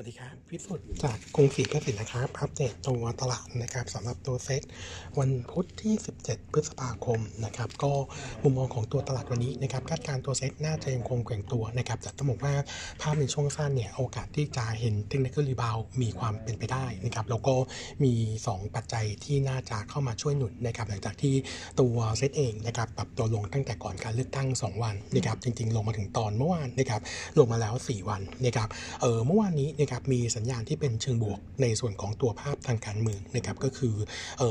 วัสดีครับพิสุทธิ์จากกรุงศรีเกสินนะครับอัปเดตตัวตลาดนะครับสำหรับตัวเซ็ตวันพุธที่ 17 พฤษภาคมนะครับก็มุมมองของตัวตลาดวันนี้นะครับคาดการณ์ตัวเซ็ตน่าจะยังคงแกว่งตัวนะครับแต่ต้องบอกว่าภาพในช่วงสั้นเนี่ยโอกาสที่จะเห็น technical rebound มีความเป็นไปได้นะครับแล้วก็มี 2 ปัจจัยที่น่าจะเข้ามาช่วยหนุนนะครับหลังจากที่ตัวเซ็ตเองนะครับปรับตัวลงตั้งแต่ก่อนการเลือกตั้ง 2 วันนะครับจริง ๆ ลงมาถึงตอนเมื่อวานนะครับลงมาแล้ว 4 วันนะครับเออเมื่อวานนี้นะครับมีสัญญาณที่เป็นเชิงบวกในส่วนของตัวภาพทางการเมืองนะครับก็คือ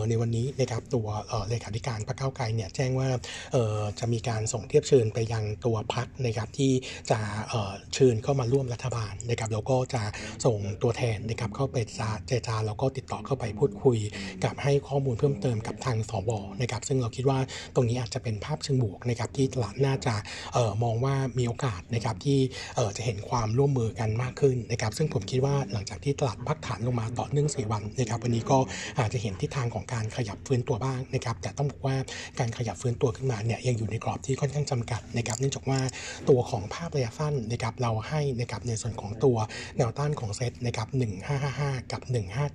ในวันนี้นะครับตัวเลขาธิการพรรคก้าไกลเนี่ยแจ้งว่าจะมีการส่งเทียบเชิญไปยังตัวพรรคนะครับที่จะเชิญเข้ามาร่วมรัฐบาลนะครับแล้วก็จะส่งตัวแทนนะครับเข้าไปจะเจรจาแล้วก็ติดต่อเข้าไปพูดคุย กับให้ข้อมูลเพิ่มเติมกับทางสวนะครับซึ่งเราคิดว่าตรงนี้อาจจะเป็นภาพเชิงบวกนะครับที่ตลาดน่าจะมองว่ามีโอกาสนะครับที่จะเห็นความร่วมมือกันมากขึ้นนะครับซึ่งผมคิดว่าหลังจากที่ตลาดพักฐานลงมาต่อเนื่อง4วันนะครับวันนี้ก็อาจจะเห็นทิศทางของการขยับฟื้นตัวบ้างนะครับแต่ต้องบอกว่าการขยับฟื้นตัวขึ้นมาเนี่ยยังอยู่ในกรอบที่ค่อนข้างจำกัดนะครับเนื่องจากว่าตัวของภาพระยะสั้นนะครับเราให้นะครับในส่วนของตัวแนวต้านของเซตนะครับ1555 กับ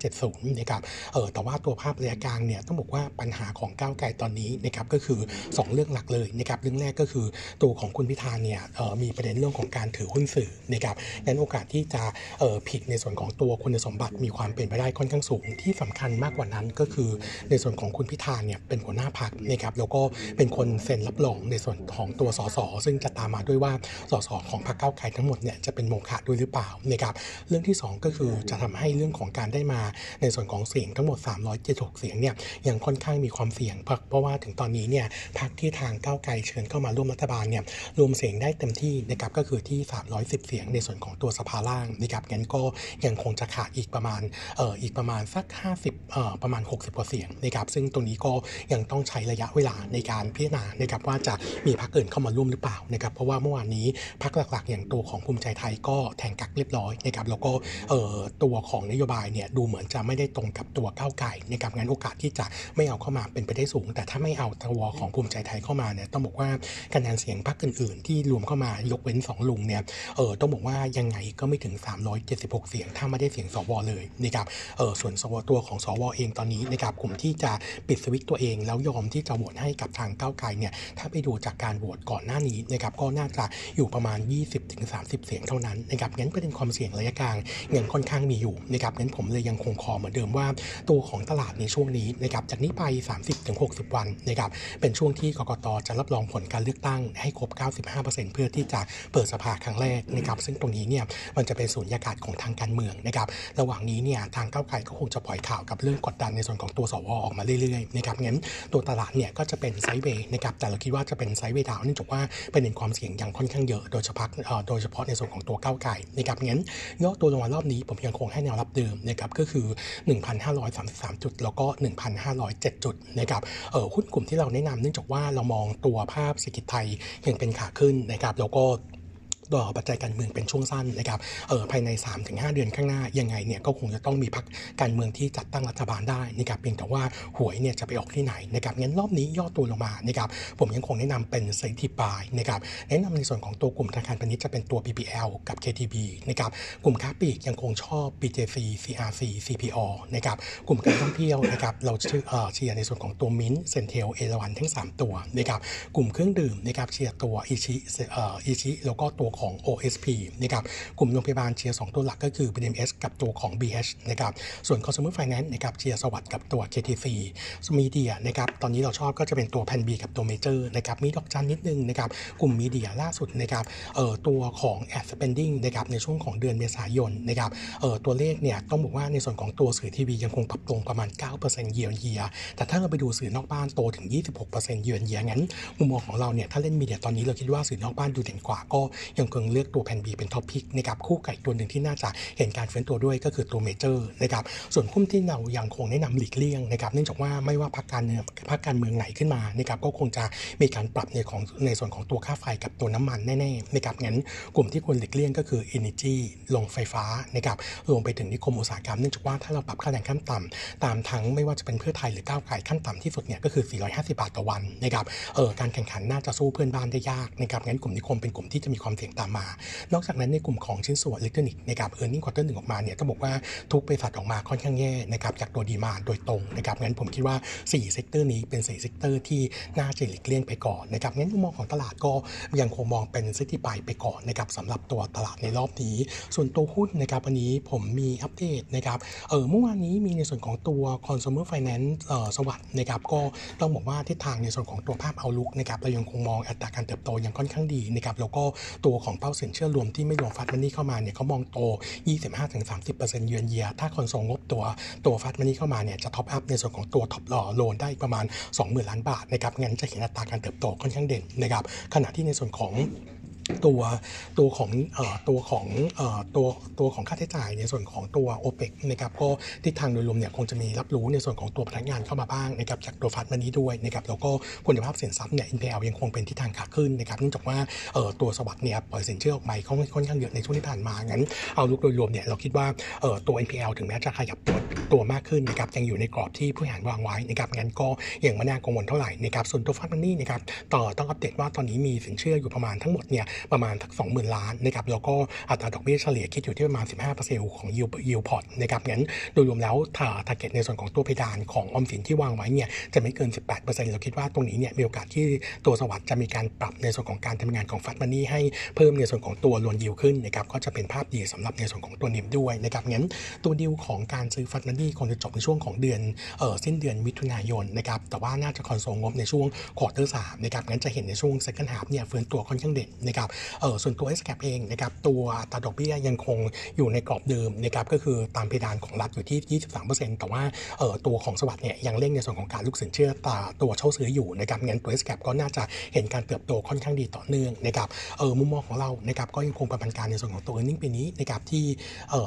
1570นะครับเออแต่ว่าตัวภาพระยะกลางเนี่ยต้องบอกว่าปัญหาของก้าวไกลตอนนี้นะครับก็คือ 2 เรื่องหลักเลยนะครับเรื่องแรกก็คือตัวของคุณพิธาเนี่ยเออมีประเด็นเรื่องของการถือหุ้นสื่อนะครับงั้นโอกาสที่จะเออผิดในส่วนของตัวคุณสมบัติมีความเป็นไปได้ค่อนข้างสูง ที่สำคัญมากกว่านั้นก็คือในส่วนของคุณพิธาเนี่ยเป็นหัวหน้าพักนะครับแล้วก็เป็นคนเซ็นรับรองในส่วนของตัวสสซึ่งจะตามมาด้วยว่าสสของพรรคก้าวไกลทั้งหมดเนี่ยจะเป็นโมฆะด้วยหรือเปล่านะครับเรื่องที่ 2 ก็คือจะทำให้เรื่องของการได้มาในส่วนของเสียงทั้งหมด 376 เสียงเนี่ยยังค่อนข้างมีความเสี่ยงเพราะเพราะว่าถึงตอนนี้เนี่ยพรรคที่ทางก้าวไกลเชิญเข้ามาร่วมรัฐบาลเนี่ยรวมเสียงได้เต็มที่นะครับก็คือที่ 310 เสียงในส่วนของตัวสภาล่างนะครับงั้นก็ยังคงจะขาดอีกประมาณเอ่ออีกประมาณสัก 50เอ่อประมาณ 60 กว่าเสียงนะครับซึ่งตรงนี้ก็ยังต้องใช้ระยะเวลาในการพิจารณานะครับว่าจะมีพรรคอื่นเข้ามาร่วมหรือเปล่านะครับเพราะว่าเมื่อวานนี้พรรคหลักๆ อย่างตัวของภูมิใจไทยก็แทงกักเรียบร้อยนะครับแล้วก็เอ่อตัวของนโยบายเนี่ยดูเหมือนจะไม่ได้ตรงกับตัวก้าวไก่นะครับงั้นโอกาสที่จะไม่เอาเข้ามาเป็นไปได้สูง แต่ถ้าไม่เอาตัวของภูมิใจไทยเข้ามาเนี่ยต้องบอกว่าคะแนนเสียงพรรคอื่น ๆ ที่รวมเข้ามายกเว้นสองลุงเนี่ยเออต้องบอกว่ายังไงก็ไม่ถึง76 เสียง ถ้าไม่ได้เสียงสวเลยนะครับเออส่วนสวตัวของสวเองตอนนี้นะครับกลุ่มที่จะปิดสวิตตัวเอง แล้วยอมที่จะโหวตให้กับทางก้าวไกลเนี่ยถ้าไปดูจากการโหวตก่อนหน้านี้นะครับก็น่าจะอยู่ประมาณ 20-30 เสียงเท่านั้นนะครับงั้นประเด็นความเสี่ยงระยะกลางยังค่อนข้างมีอยู่นะครับงั้นผมเลยยังคงคอเหมือนเดิมว่า ตัวของตลาดในช่วงนี้นะครับจากนี้ไป 30-60 วันนะครับเป็นช่วงที่กกตจะรับรองผลการเลือกตั้งให้ครบ 95%เพื่อที่จะเปิดสภาครั้งแรกนะครับซึ่งตรงนี้เนี่ยมันจะเป็นสูญญากาศของทางการเมืองนะครับระหว่างนี้เนี่ยทางก้าวไกลก็คงจะปล่อยข่าวกับเรื่องกดดันในส่วนของตัวสวออกมาเรื่อยๆนะครับงั้นตัวตลาดเนี่ยก็จะเป็นไซด์เวย์นะครับแต่เราคิดว่าจะเป็นไซด์เวย์ดาวเนื่องจากว่าเป็นในความเสี่ยงยังค่อนข้างเยอะโดยเฉพาะโดยเฉพาะในส่วนของตัวก้าวไกลนะครับงั้นย่อตัวลงมารอบนี้ผมยังคงให้แนวรับเดิมนะครับก็คือ 1,533 จุด แล้วก็ 1,507 จุดนะครับเออหุ้นกลุ่มที่เราแนะนำเนื่องจากว่าเรามองตัวภาพเศรษฐกิจไทยยังเป็นขาขึ้นนะครับแล้วก็ ปัจจัยการเมืองเป็นช่วงสั้นนะครับเออภายใน 3-5 เดือนข้างหน้ายังไงเนี่ยก็คงจะต้องมีพรรคการเมืองที่จัดตั้งรัฐบาลได้นะครับเพียงแต่ว่าหวยเนี่ยจะไปออกที่ไหนนะครับงั้นรอบนี้ย่อตัวลงมานะครับผมยังคงแนะนำเป็น Selective Buy นะครับแนะนำในส่วนของตัวกลุ่มธนาคารพาณิชย์จะเป็นตัว BBL กับ KTB นะครับกลุ่มค้าปลีกยังคงชอบ BJC CRC CPALL นะครับกลุ่มการท่องเที่ยวนะครับเราเชื่อเอ่อเชียร์ในส่วนของตัว MINT CENTEL ERAWAN ทั้ง 3 ตัวนะครับกลุ่มเครื่องดื่มนะครับเชียร์ตัว ICHI เอ่อ ICHI แล้วก็ตัวของ OSP นะครับกลุ่มโรงพยาบาลเชียร์2ตัวหลักก็คือ BDMS กับตัวของ BH นะครับส่วน Consumer Finance นะครับเชียร์ SAWAD กับตัว KTC media นะครับตอนนี้เราชอบก็จะเป็นตัวแพน B กับตัว Major นะครับมีดอกจันนิดนึงนะครับกลุ่ม media ล่าสุดนะครับเอ่อตัวของ Ad Spending นะครับในช่วงของเดือนเมษายนนะครับเอ่อตัวเลขเนี่ยต้องบอกว่าในส่วนของตัวสื่อทีวียังคงปรับตัวประมาณ 9%เยียร์เยียแต่ถ้าเราไปดูสื่อนอกบ้านโตถึง 26%เยียร์เยียงั้นมุมมองของเราเนี่ยถ้าเล่น media ตอนนี้เราคิดว่าสื่อนอกบ้านดูเด่นกว่าก็ยังคงเลือกตัวแพน B เป็น top pick นะครับคู่ไก่ตัวหนึ่งที่น่าจะเห็นการฟื้นตัวด้วยก็คือตัว Major นะครับส่วนหุ้นที่เรายังคงแนะนำหลีกเลี่ยงนะครับเนื่องจากว่าไม่ว่าพรรคการเมืองพรรคการเมืองไหนขึ้นมานะครับก็คงจะมีการปรับในของในส่วนของตัวค่าไฟกับตัวน้ำมันแน่ๆนะครับงั้นกลุ่มที่ควรหลีกเลี่ยงก็คือ Energy ลงไฟฟ้านะครับรวมไปถึงนิคมอุตสาหกรรมเนื่องจากว่าถ้าเราปรับค่าแรงขั้นต่ำตามทั้งไม่ว่าจะเป็นเพื่อไทยหรือก้าวไกลขั้นต่ำที่สุดเนี่ยก็คือ 450 บาทต่อวันนะครับเออการแข่งขันน่าจะสู้เพื่อนบ้านได้ยากนะครับงั้นกลุ่มนิคมเป็นกลุ่มที่จะมีความเสี่ยงตามมา นอกจากนั้นในกลุ่มของชิ้นส่วนอิเล็กทรอนิกส์นะครับ earning quarter หนึ่งออกมาเนี่ยต้องบอกว่าทุกบริษัทออกมาค่อนข้างแย่นะครับจากตัว demand โดยตรงนะครับงั้นผมคิดว่า4 sector นี้เป็น4 sector ที่น่าจะหลีกเลี่ยงไปก่อนนะครับงั้นมุมมองของตลาดก็ยังคงมองเป็น Selective Buy ไปก่อนนะครับสำหรับตัวตลาดในรอบนี้ ส่วนตัวหุ้นนะครับวันนี้ผมมีอัปเดตนะครับเออเมื่อวานนี้มีในส่วนของตัว consumer finance เออ SAWAD นะครับก็ต้องบอกว่าทิศทางในส่วนของตัวภาพ outlook นะครับเรายังคงมองอัตราการเติบโตยังค่อนข้างดีนะครับแล้วก็ตัวของเป้าสินเชื่อรวมที่ไม่รวม Fast Money เข้ามาเนี่ยเขามองโต 25-30%เยือนเยียถ้าคอนโซลงบตัวตัว Fast Money เข้ามาเนี่ยจะ top up ในส่วนของตัว portfolio loan ได้ประมาณ 20,000 ล้านบาทนะครับงั้นจะเห็นอัตราการเติบโตค่อนข้างเด่นนะครับขณะที่ในส่วนของ ตัวตัวของตัวของตัวตัวของค่าใช้จ่ายในส่วนของตัว o p e ปนะครับก็ทิศทางโดยรวมเนี่ยคงจะมีรับรู้ในส่วนของตัวพนักงานเข้ามาบ้างนะครับจากตัว Fast Money ด้วยนะครับแล้วก็คุณภาพสินทรัพย์เนี่ย NPL ยังคงเป็นทิศทางขาขึ้นนะครับเนื่องจากว่าตัวสวัสด์เนี่ยปล่อยสินเชื่อออกไปค่อนข้างเยอะในช่วงที่ผ่านมางั้นเอาลุกโดยรวมเนี่ยเราคิดว่าตัว NPL ถึงแม้จะขยับตัวตัวมากขึ้นนะครับยังอยู่ในกรอบที่ผู้บริหารวางไว้นะครับงั้นก็ยังไม่น่ากังวลเท่าไหร่นะครับส่วนตัวฟัดมันนี่นะครับต่อต้องอัปเดตว่าตอนนี้มีสินเชื่ออยู่ประมาณทั้งหมดเนี่ยประมาณทัก20,000 ล้านนะครับแล้วก็อัตราดอกเบี้ยเฉลี่ยคิดอยู่ที่ประมาณ 15%ของ yield yield port นะครับงั้นโดยรวมแล้วถ้า target ในส่วนของตัวเพดานของออมสินที่วางไว้เนี่ยจะไม่เกิน 18%เราคิดว่าตรงนี้เนี่ยมีโอกาสที่ตัว SAWAD จะมีการปรับในส่วนของการทำงานของ Fast Money ให้เพิ่มในส่วนของตัว loan yield ขึ้นนะครับก็จะเป็นภาพดีสำหรับในส่วนของตัว NIM ด้วยนะครับงั้นตัวดิวของการซื้อ Fast Money คงจะจบในช่วงของเดือนเออสิ้นเดือนมิถุนายนนะครับแต่ว่าน่าจะคอนโซลงบในช่วง quarter สามนะครับงั้นจะเห็นในช่วง second half เนี่ยฟื้นตัวค่อนข้างเด่นนะครับเออส่วนตัว SCAP เองนะครับตัวอัตราดอกเบี้ยยังคงอยู่ในกรอบเดิมนะครับก็คือตามเพดานของรัฐอยู่ที่ 23%แต่ว่าเออตัวของ SAWAD เนี่ยยังเร่งในส่วนของการรุกสินเชื่อตาตัวเช่าซื้ออยู่นะครับงั้นตัว SCAP ก็น่าจะเห็นการเติบโตค่อนข้างดีต่อเนื่องนะครับเออมุมมองของเรานะครับก็ยังคงประมาณการในส่วนของตัว earning ปีนี้นะครับที่เออ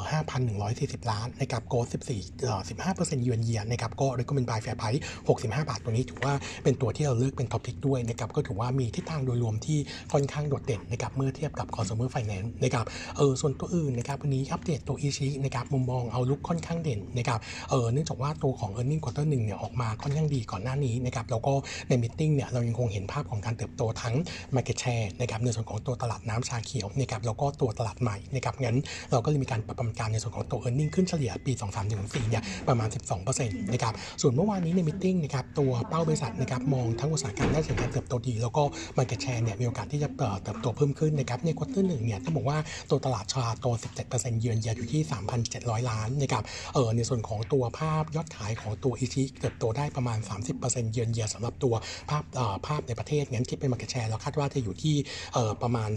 5,140 ล้านนะครับโต14เอ่อ15%เยือนเยียนะครับก็ recommend buy fair price 65 บาทตัวนี้ถือว่าเป็นตัวที่เราเลือกเป็น top pick ด้วยนะครับก็ถือว่ามีทิศทางโดยรวมที่ค่อนข้างโดดเด่นนะครับเมื่อเทียบกับ consumer finance นะครับเออส่วนตัวอื่นนะครับวันนี้อัปเดตตัวอีชีนะครับมุมมองเอาลุกค่อนข้างเด่นนะครับเออเนื่องจากว่าตัวของ e a r n i n g quarter หนึ่งเนี่ยออกมาค่อนข้างดีก่อนหน้านี้นะครับแล้วก็ในมิ팅เนี่ยเรายังคงเห็นภาพของการเติบโตทั้ง market share นะครับในส่วนของตัวตลาดน้ำชาเขียวนะครับแล้วก็ตัวตลาดใหม่นะครับงั้นเราก็เลยมีการปรับประมาณการในส่วนของตัว e a r n i n g ขึ้นเฉลี่ยปี 23-24เนี่ยประมาณ 12%นะครับส่วนเมื่อวานนี้ในมิ팅นะครับตัวเป้าบริษัทนะครับมองทั้งอุตสาหกรรมน่าจะเห็นการเติบโตดี แล้วก็ market share เนี่ยมีโอกาสที่จะเติบโตเพิ่มขึ้นนะครับใน quarter หนึ่งเนี่ยต้องบอกว่าตัวตลาดชาโต 17%เยือนเยียอยู่ที่ 3,700 ล้านนะครับเออในส่วนของตัวภาพยอดขายของตัว ICHI เติบโตได้ประมาณ 30%เยือนเยียสำหรับตัวภาพเอ่อภาพในประเทศงั้นคิดเป็น market share เราคาดว่าจะอยู่ที่เอ่อประมาณ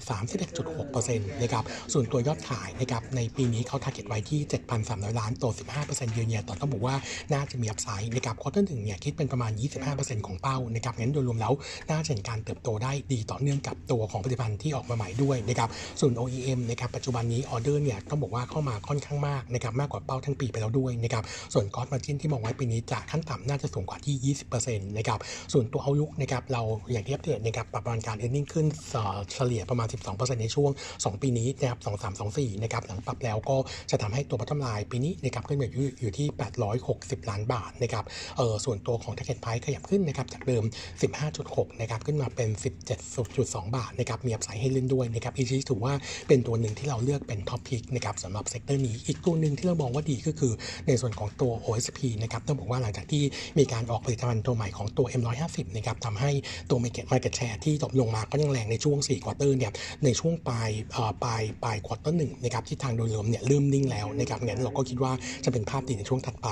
31.6%นะครับส่วนตัวยอดขายนะครับในปีนี้เขา target ไว้ที่ 7,300 ล้านโต 15%เยือนเยียต่อต้องบอกว่าน่าจะมี upside นะครับ quarter หนึ่งเนี่ยคิดเป็นประมาณ 25%ของเป้านะครับงั้นโดยรวมแล้วน่าจะเห็นการเติบโตได้ดีต่อเนื่องกับตัวของผลิตภัณฑ์ที่ออกมาใหม่ด้วยนะครับส่วน OEM นะครับปัจจุบันนี้ออเดอร์เนี่ยต้องบอกว่าเข้ามาค่อนข้างมากนะครับมากกว่าเป้าทั้งปีไปแล้วด้วยนะครับส่วนกอ s มาจินที่มองไว้ปีนี้จะขั้นต่ำน่าจะสูงกว่าที่ 20%นะครับส่วนตัวเอาลุกนะครับเราอย่างที่อัปเดตนะครับปรับประมาณการ earning ขึ้นเฉลี่ยประมาณ 12%ในช่วง 2 ปีนี้นะครับ23 24 นะครับ หลังปรับแล้วก็จะทำให้ตัวพัฒนาลายปีนี้นะครับขึ้นมาอยู่อยู่ที่ 860 ล้านบาทนะครับ เออส่วนตัวของ target price ขยับขึ้นนะครับ จากเดิม 15.6 นะครับ ขึ้นมาเป็น 17.2 บาทนะครับ มี upside ให้เล่นด้วยนะครับ ICHI ถือว่าเป็นตัวหนึ่งที่เราเลือกเป็น top pick นะครับสำหรับ sector นี้อีกตัวหนึ่งที่เรามองว่าดีก็คือในส่วนของตัว OSP นะครับต้องบอกว่าหลังจากที่มีการออกผลิตภัณฑ์ตัวใหม่ของตัว M150 นะครับทำให้ตัว Market Market Share ที่ตกลงมาก็ยังแรงในช่วง4 quarter เนี่ยในช่วงปลายปลายปลาย quarter หนึ่งนะครับที่ทางโดยรวมเนี่ยเริ่มนิ่งแล้วนะครับงั้นเราก็คิดว่าจะเป็นภาพดีในช่วงถัดไป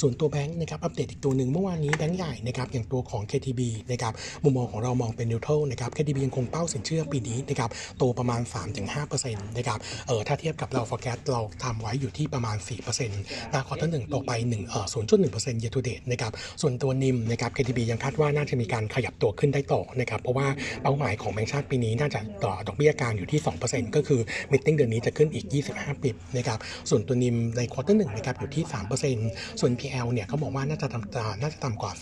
ส่วนตัวแบงค์นะครับอัปเดตอีกตัวหนึ่งเมื่อวานนี้แบงค์ใหญ่นะครับอย่างตัวของ KTB นะครับมุมมองของเรามองเป็น neutral นะครับ KTB ยังคงเป้าสินเชื่อปีนี้นะครับโตประมาณ 3-5%นะครับเออถ้าเทียบกับเรา forecast เราทำไว้อยู่ที่ประมาณ 4%นะ quarter หนึ่งโตไป1เอ่อ0.1% year to date นะครับส่วนตัว NIM นะครับ KTB ยังคาดว่าน่าจะมีการขยับตัวขึ้นได้ต่อนะครับเพราะว่าเป้าหมายของแบงก์ชาติปีนี้น่าจะต่อดอกเบี้ยกลางอยู่ที่ 2%ก็คือ meeting เดือนนี้จะขึ้นอีก 25 bip นะครับส่วนตัว NIM ใน quarter หนึ่งนะครับอยู่ที่ 3%ส่วน NPL เนี่ยเขาบอกว่าน่าจะทำน่าจะต่ำกว่า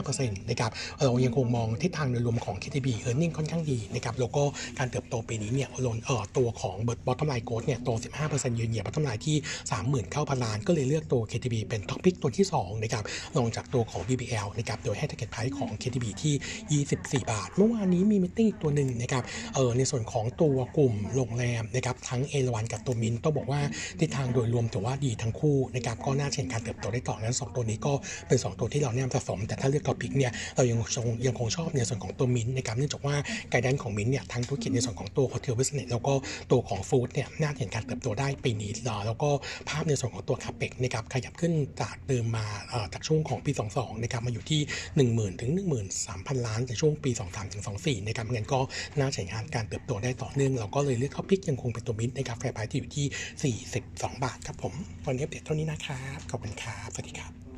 3.5%นะครับเรายังคงมองทิศทางโดยรวมของ KTB earning ค่อนข้างดีนะครับแล้วก็การเติบโตปีนี้เนี่ยลนเอ่อตัวของ bottom line growth เนี่ยโต 15%ยืนเหยียบ bottom line ที่ 39,000 ล้าน ก็เลยเลือกตัว KTB เป็น top pick ตัวที่2นะครับรองจากตัวของ BBL นะครับโดยให้ target price ของ KTB ที่ 24 บาท เมื่อวานนี้มี meeting อีกตัวหนึ่งนะครับเออในส่วนของตัวกลุ่มโรงแรมนะครับทั้งเอราวัณกับตัวมินต้องบอกว่าทิศทางโดยรวมถือว่าดีทั้งคู่นะครับก็น่าจะเห็นการเติบโตได้ต่อนั้น 2 ตัวนี้ก็เป็น 2 ตัวที่เราแนะนำสะสม แต่ถ้าเลือก top pick เนี่ยเรายังยังคงชอบในส่วนของตัวมินนะครับเนื่องจากว่า guidance ของมินเนี่ยทั้งธุรกิจในส่วนของตัว hotel business แล้วก็ตัวของ food เนี่ยน่าจะเห็นการเติบโตได้ปีนี้แล้วก็ภาพในส่วนของตัว CAPEX นะครับขยับขึ้นจากเดิมมาจากช่วงของปี 22นะครับมาอยู่ที่ 10,000ถึง13,000 ล้านในช่วงปี 23ถึง24นะครับเงั้นก็น่าจะเห็นการเติบโตได้ต่อเนื่องเราก็เลยเลือกท็อปิกยังคงเป็นตัวมินนะครับแฟร์ไพรที่อยู่ที่ 42 บาทครับผมวันนี้อัปเดเท่านี้นะครับขอบคุณครับสวัสดีครับ